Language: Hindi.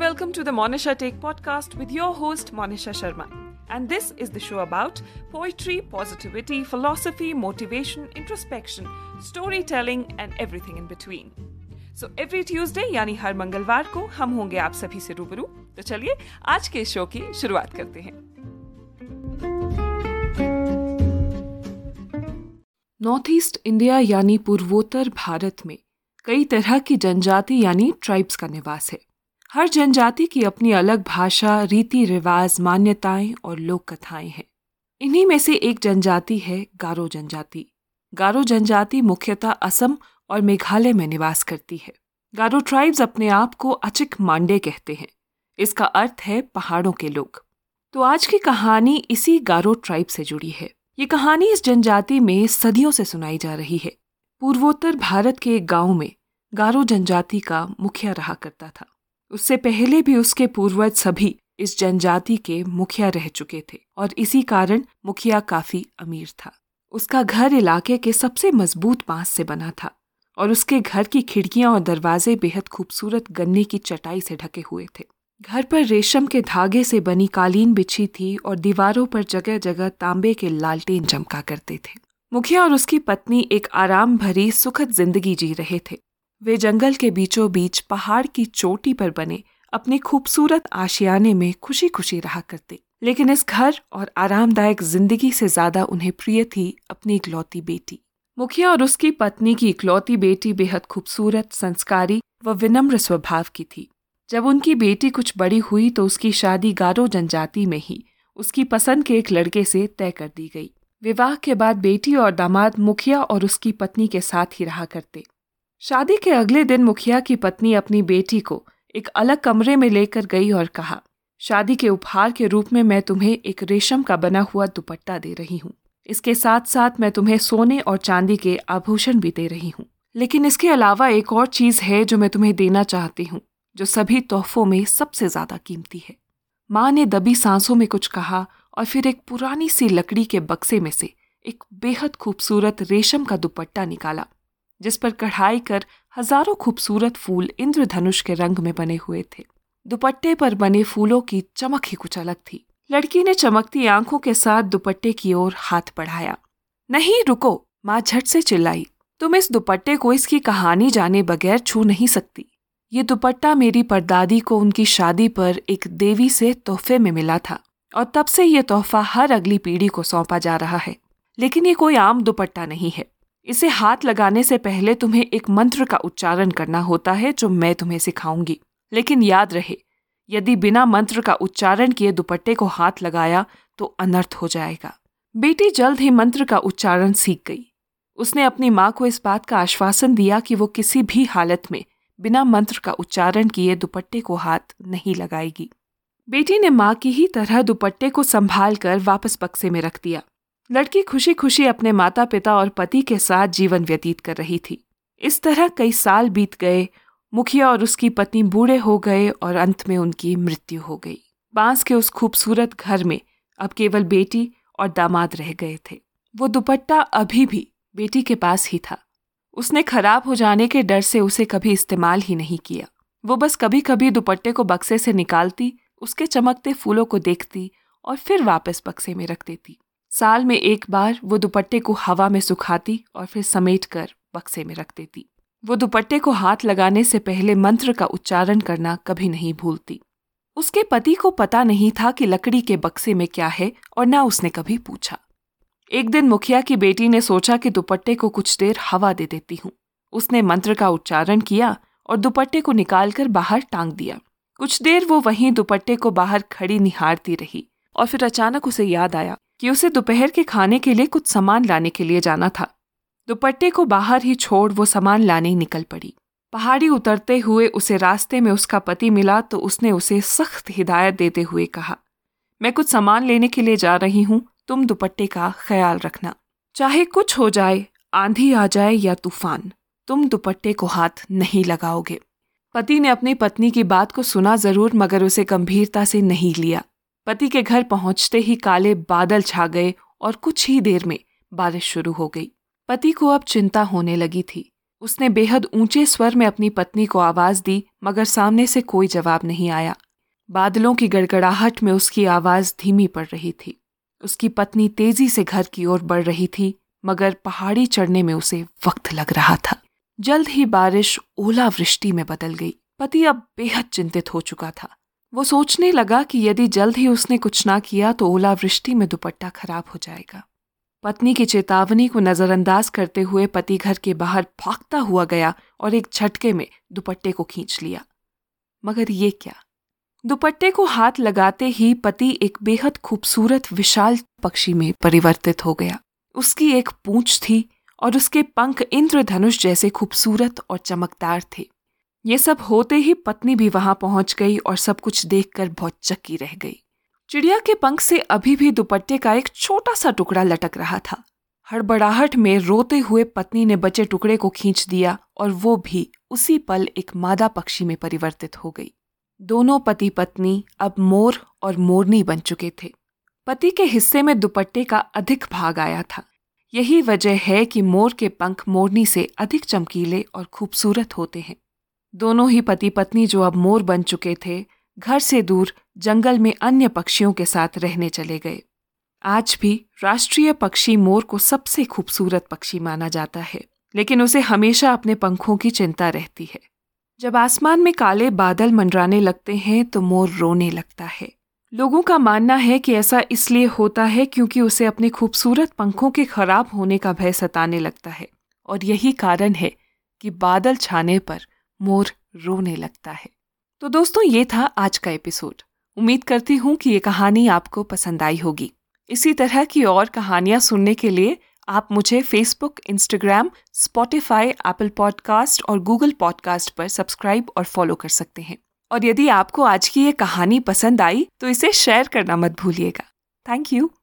welcome to the Monisha Take podcast with your host Monisha Sharma. And this is the show about poetry, positivity, philosophy, motivation, introspection, storytelling and everything in between. So every Tuesday यानी हर मंगलवार को हम होंगे आप सभी से रूबरू तो चलिए आज के शो की शुरुआत करते हैं नॉर्थ ईस्ट इंडिया यानी पूर्वोत्तर भारत में कई तरह की जनजाति यानी ट्राइब्स का निवास है हर जनजाति की अपनी अलग भाषा, रीति, रिवाज, मान्यताएँ और लोक कथाएँ हैं। इन्हीं में से एक जनजाति है गारो जनजाति। गारो जनजाति मुख्यतः असम और मेघालय में निवास करती है। गारो ट्राइब्स अपने आप को अचिक मांडे कहते हैं। इसका अर्थ है पहाड़ों के लोग। तो आज की कहानी इसी गारो ट्राइब से जुड़ी है। ये कहानी इस जनजाति में सदियों से सुनाई जा रही है। पूर्वोत्तर भारत के एक गाँव में गारो जनजाति का मुखिया रहा करता था। उससे पहले भी उसके पूर्वज सभी इस जनजाति के मुखिया रह चुके थे और इसी कारण मुखिया काफ़ी अमीर था। उसका घर इलाके के सबसे मज़बूत बाँस से बना था और उसके घर की खिड़कियाँ और दरवाजे बेहद खूबसूरत गन्ने की चटाई से ढके हुए थे। घर पर रेशम के धागे से बनी कालीन बिछी थी और दीवारों पर जगह जगह तांबे के लालटेन चमका करते थे। मुखिया और उसकी पत्नी एक आराम भरी, सुखद ज़िंदगी जी रहे थे। वे जंगल के बीचों बीच पहाड़ की चोटी पर बने अपने खूबसूरत आशियाने में खुशी खुशी रहा करते। लेकिन इस घर और आरामदायक ज़िंदगी से ज़्यादा उन्हें प्रिय थी अपनी इकलौती बेटी। मुखिया और उसकी पत्नी की इकलौती बेटी बेहद खूबसूरत, संस्कारी व विनम्र स्वभाव की थी। जब उनकी बेटी कुछ बड़ी हुई तो उसकी शादी गारो जनजाति में ही उसकी पसंद के एक लड़के से तय कर दी गई। विवाह के बाद बेटी और दामाद मुखिया और उसकी पत्नी के साथ ही रहा करते। शादी के अगले दिन मुखिया की पत्नी अपनी बेटी को एक अलग कमरे में लेकर गई और कहा, शादी के उपहार के रूप में मैं तुम्हें एक रेशम का बना हुआ दुपट्टा दे रही हूँ। इसके साथ साथ मैं तुम्हें सोने और चांदी के आभूषण भी दे रही हूँ। लेकिन इसके अलावा एक और चीज़ है जो मैं तुम्हें देना चाहती हूँ, जो सभी तोहफों में सबसे ज़्यादा कीमती है। माँ ने दबी सांसों में कुछ कहा और फिर एक पुरानी सी लकड़ी के बक्से में से एक बेहद खूबसूरत रेशम का दुपट्टा निकाला। जिस पर कढ़ाई कर हज़ारों खूबसूरत फूल इंद्रधनुष के रंग में बने हुए थे। दुपट्टे पर बने फूलों की चमक ही कुछ अलग थी। लड़की ने चमकती आँखों के साथ दुपट्टे की ओर हाथ बढ़ाया। नहीं, रुको, माँ झट से चिल्लाई। तुम इस दुपट्टे को इसकी कहानी जाने बगैर छू नहीं सकती। ये दुपट्टा मेरी परदादी को उनकी शादी पर एक देवी से तोहफे में मिला था, और तब से ये तोहफा हर अगली पीढ़ी को सौंपा जा रहा है। लेकिन ये कोई आम दुपट्टा नहीं है। इसे हाथ लगाने से पहले तुम्हें एक मंत्र का उच्चारण करना होता है जो मैं तुम्हें सिखाऊँगी। लेकिन याद रहे, यदि बिना मंत्र का उच्चारण किए दुपट्टे को हाथ लगाया तो अनर्थ हो जाएगा। बेटी जल्द ही मंत्र का उच्चारण सीख गई। उसने अपनी माँ को इस बात का आश्वासन दिया कि वो किसी भी हालत में बिना मंत्र का उच्चारण किए दुपट्टे को हाथ नहीं लगाएगी। बेटी ने माँ की ही तरह दुपट्टे को संभाल कर वापस बक्से में रख दिया। लड़की खुशी खुशी अपने माता पिता और पति के साथ जीवन व्यतीत कर रही थी। इस तरह कई साल बीत गए, मुखिया और उसकी पत्नी बूढ़े हो गए और अंत में उनकी मृत्यु हो गई। बाँस के उस खूबसूरत घर में अब केवल बेटी और दामाद रह गए थे। वो दुपट्टा अभी भी बेटी के पास ही था। उसने खराब हो जाने के डर से उसे कभी इस्तेमाल ही नहीं किया। वो बस कभी कभी दुपट्टे को बक्से से निकालती, उसके चमकते फूलों को देखती और फिर वापस बक्से में रख देती। साल में एक बार वो दुपट्टे को हवा में सुखाती और फिर समेट कर बक्से में रख देती। वो दुपट्टे को हाथ लगाने से पहले मंत्र का उच्चारण करना कभी नहीं भूलती। उसके पति को पता नहीं था कि लकड़ी के बक्से में क्या है और ना उसने कभी पूछा। एक दिन मुखिया की बेटी ने सोचा कि दुपट्टे को कुछ देर हवा दे देती हूँ। उसने मंत्र का उच्चारण किया और दुपट्टे को निकालकर बाहर टांग दिया। कुछ देर वो वहीं दुपट्टे को बाहर खड़ी निहारती रही और फिर अचानक उसे याद आया कि उसे दोपहर के खाने के लिए कुछ सामान लाने के लिए जाना था। दुपट्टे को बाहर ही छोड़ वो सामान लाने निकल पड़ी। पहाड़ी उतरते हुए उसे रास्ते में उसका पति मिला तो उसने उसे सख्त हिदायत देते हुए कहा, मैं कुछ सामान लेने के लिए जा रही हूँ, तुम दुपट्टे का ख्याल रखना। चाहे कुछ हो जाए, आंधी आ जाए या तूफ़ान, तुम दुपट्टे को हाथ नहीं लगाओगे। पति ने अपनी पत्नी की बात को सुना ज़रूर, मगर उसे गंभीरता से नहीं लिया। पति के घर पहुँचते ही काले बादल छा गए और कुछ ही देर में बारिश शुरू हो गई। पति को अब चिंता होने लगी थी। उसने बेहद ऊँचे स्वर में अपनी पत्नी को आवाज़ दी, मगर सामने से कोई जवाब नहीं आया। बादलों की गड़गड़ाहट में उसकी आवाज़ धीमी पड़ रही थी। उसकी पत्नी तेज़ी से घर की ओर बढ़ रही थी, मगर पहाड़ी चढ़ने में उसे वक्त लग रहा था। जल्द ही बारिश ओलावृष्टि में बदल गई। पति अब बेहद चिंतित हो चुका था। वो सोचने लगा कि यदि जल्द ही उसने कुछ ना किया तो ओलावृष्टि में दुपट्टा खराब हो जाएगा। पत्नी की चेतावनी को नजरअंदाज करते हुए पति घर के बाहर भागता हुआ गया और एक झटके में दुपट्टे को खींच लिया। मगर ये क्या? दुपट्टे को हाथ लगाते ही पति एक बेहद खूबसूरत, विशाल पक्षी में परिवर्तित हो गया। उसकी एक पूंछ थी और उसके पंख इंद्रधनुष जैसे खूबसूरत और चमकदार थे। ये सब होते ही पत्नी भी वहाँ पहुँच गई और सब कुछ देखकर बहुत चक्की रह गई। चिड़िया के पंख से अभी भी दुपट्टे का एक छोटा सा टुकड़ा लटक रहा था। हड़बड़ाहट में रोते हुए पत्नी ने बचे टुकड़े को खींच दिया और वो भी उसी पल एक मादा पक्षी में परिवर्तित हो गई। दोनों पति पत्नी अब मोर और मोरनी बन चुके थे। पति के हिस्से में दुपट्टे का अधिक भाग आया था। यही वजह है कि मोर के पंख मोरनी से अधिक चमकीले और खूबसूरत होते हैं। दोनों ही पति पत्नी जो अब मोर बन चुके थे, घर से दूर जंगल में अन्य पक्षियों के साथ रहने चले गए। आज भी राष्ट्रीय पक्षी मोर को सबसे खूबसूरत पक्षी माना जाता है, लेकिन उसे हमेशा अपने पंखों की चिंता रहती है। जब आसमान में काले बादल मंडराने लगते हैं तो मोर रोने लगता है। लोगों का मानना है कि ऐसा इसलिए होता है क्योंकि उसे अपने खूबसूरत पंखों के खराब होने का भय सताने लगता है, और यही कारण है कि बादल छाने पर मोर रोने लगता है। तो दोस्तों, ये था आज का एपिसोड। उम्मीद करती हूँ कि ये कहानी आपको पसंद आई होगी। इसी तरह की और कहानियाँ सुनने के लिए आप मुझे Facebook Instagram Spotify Apple podcast और गूगल पॉडकास्ट पर सब्सक्राइब और फॉलो कर सकते हैं। और यदि आपको आज की ये कहानी पसंद आई तो इसे शेयर करना मत भूलिएगा। Thank you